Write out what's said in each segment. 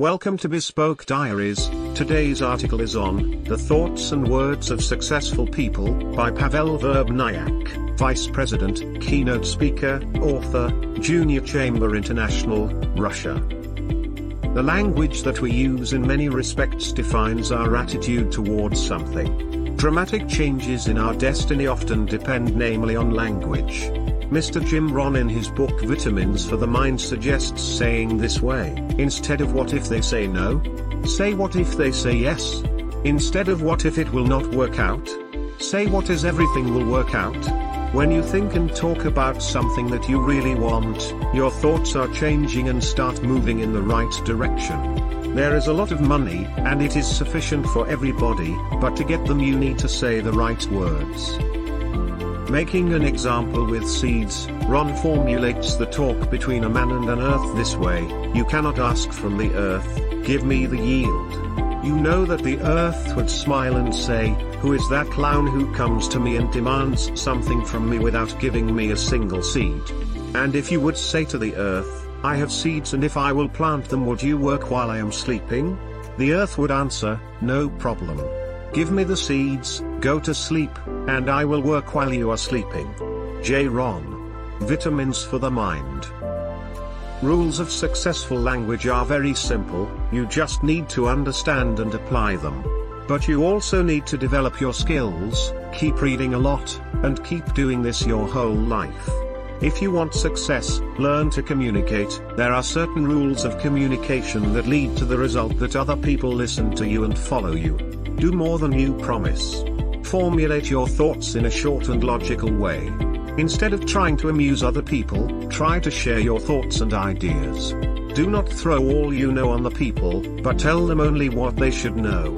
Welcome to Bespoke Diaries. Today's article is on The Thoughts and Words of Successful People by Pavel Verbniak, Vice President, Keynote Speaker, Author, Junior Chamber International, Russia. The language that we use in many respects defines our attitude towards something. Dramatic changes in our destiny often depend namely on language. Mr. Jim Rohn in his book Vitamins for the Mind suggests saying this way, instead of what if they say no? Say what if they say yes? Instead of what if it will not work out? Say what is everything will work out? When you think and talk about something that you really want, your thoughts are changing and start moving in the right direction. There is a lot of money, and it is sufficient for everybody, but to get them you need to say the right words. Making an example with seeds, Rohn formulates the talk between a man and an earth this way, you cannot ask from the earth, give me the yield. You know that the earth would smile and say, who is that clown who comes to me and demands something from me without giving me a single seed? And if you would say to the earth, I have seeds and if I will plant them would you work while I am sleeping? The earth would answer, no problem. Give me the seeds, go to sleep, and I will work while you are sleeping. J. Rohn. Vitamins for the Mind. Rules of successful language are very simple, you just need to understand and apply them. But you also need to develop your skills, keep reading a lot, and keep doing this your whole life. If you want success, learn to communicate. There are certain rules of communication that lead to the result that other people listen to you and follow you. Do more than you promise. Formulate your thoughts in a short and logical way. Instead of trying to amuse other people, try to share your thoughts and ideas. Do not throw all you know on the people, but tell them only what they should know.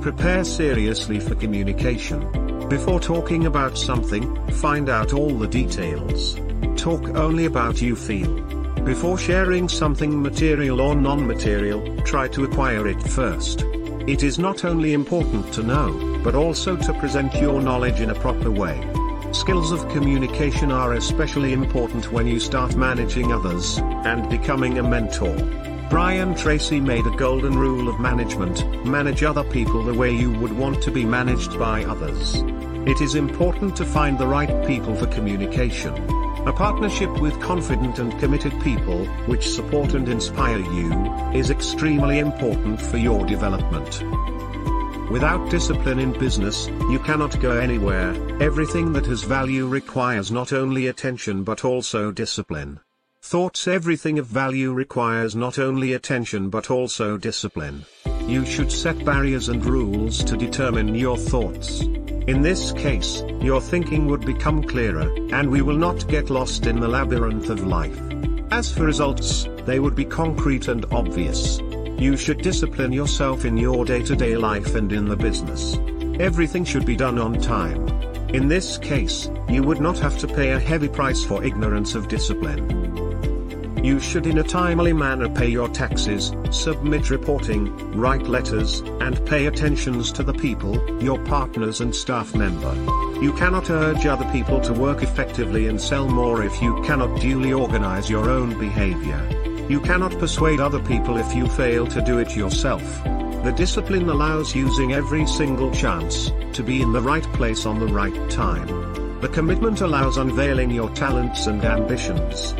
Prepare seriously for communication. Before talking about something, find out all the details. Talk only about you feel. Before sharing something material or non-material, try to acquire it first. It is not only important to know, but also to present your knowledge in a proper way. Skills of communication are especially important when you start managing others, and becoming a mentor. Brian Tracy made a golden rule of management, manage other people the way you would want to be managed by others. It is important to find the right people for communication. A partnership with confident and committed people, which support and inspire you, is extremely important for your development. Without discipline in business, you cannot go anywhere, everything that has value requires not only attention but also discipline. Thoughts Everything of value requires not only attention but also discipline. You should set barriers and rules to determine your thoughts. In this case, your thinking would become clearer, and we will not get lost in the labyrinth of life. As for results, they would be concrete and obvious. You should discipline yourself in your day-to-day life and in the business. Everything should be done on time. In this case, you would not have to pay a heavy price for ignorance of discipline. You should in a timely manner pay your taxes, submit reporting, write letters, and pay attentions to the people, your partners and staff member. You cannot urge other people to work effectively and sell more if you cannot duly organize your own behavior. You cannot persuade other people if you fail to do it yourself. The discipline allows using every single chance, to be in the right place on the right time. The commitment allows unveiling your talents and ambitions.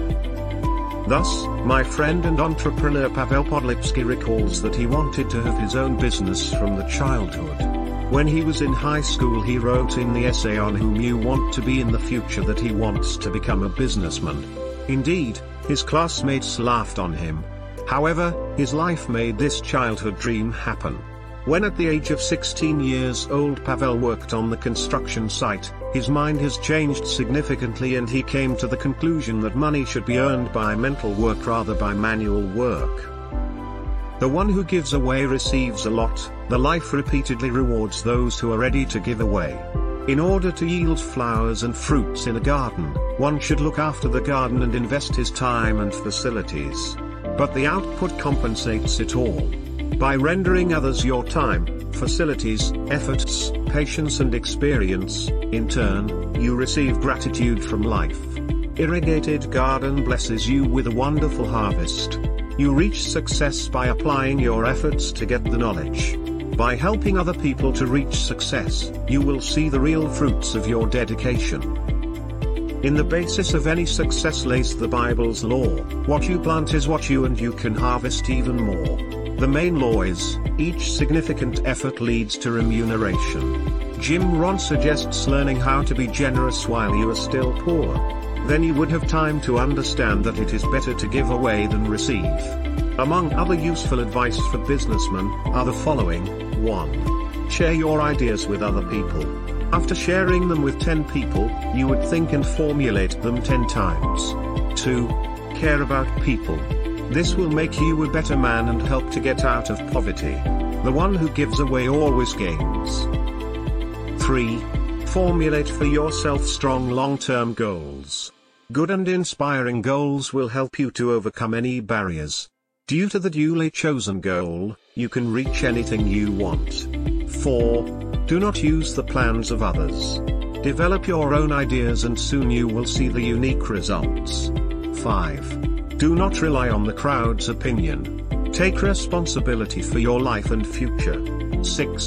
Thus, my friend and entrepreneur Pavel Podlipsky recalls that he wanted to have his own business from the childhood. When he was in high school he wrote in the essay on whom you want to be in the future that he wants to become a businessman. Indeed, his classmates laughed on him. However, his life made this childhood dream happen. When at the age of 16 years old Pavel worked on the construction site, his mind has changed significantly and he came to the conclusion that money should be earned by mental work rather by manual work. The one who gives away receives a lot, the life repeatedly rewards those who are ready to give away. In order to yield flowers and fruits in a garden, one should look after the garden and invest his time and facilities. But the output compensates it all. By rendering others your time, facilities, efforts, patience and experience, in turn, you receive gratitude from life. Irrigated garden blesses you with a wonderful harvest. You reach success by applying your efforts to get the knowledge. By helping other people to reach success, you will see the real fruits of your dedication. In the basis of any success lays the Bible's law, what you plant is what you and you can harvest even more. The main law is, each significant effort leads to remuneration. Jim Rohn suggests learning how to be generous while you are still poor. Then you would have time to understand that it is better to give away than receive. Among other useful advice for businessmen, are the following 1. Share your ideas with other people. After sharing them with 10 people, you would think and formulate them 10 times. 2. Care about people. This will make you a better man and help to get out of poverty. The one who gives away always gains. 3. Formulate for yourself strong long-term goals. Good and inspiring goals will help you to overcome any barriers. Due to the duly chosen goal, you can reach anything you want. 4. Do not use the plans of others. Develop your own ideas and soon you will see the unique results. 5. Do not rely on the crowd's opinion. Take responsibility for your life and future. 6.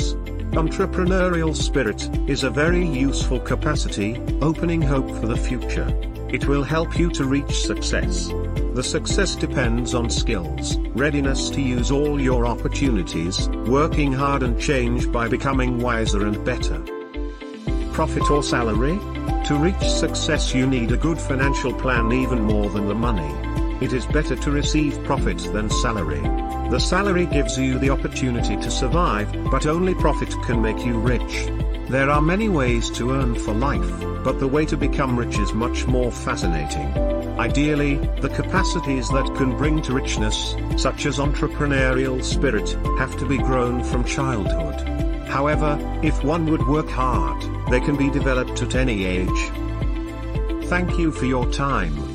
Entrepreneurial spirit is a very useful capacity, opening hope for the future. It will help you to reach success. The success depends on skills, readiness to use all your opportunities, working hard and change by becoming wiser and better. Profit or salary? To reach success you need a good financial plan even more than the money. It is better to receive profit than salary. The salary gives you the opportunity to survive, but only profit can make you rich. There are many ways to earn for life, but the way to become rich is much more fascinating. Ideally, the capacities that can bring to richness, such as entrepreneurial spirit, have to be grown from childhood. However, if one would work hard, they can be developed at any age. Thank you for your time.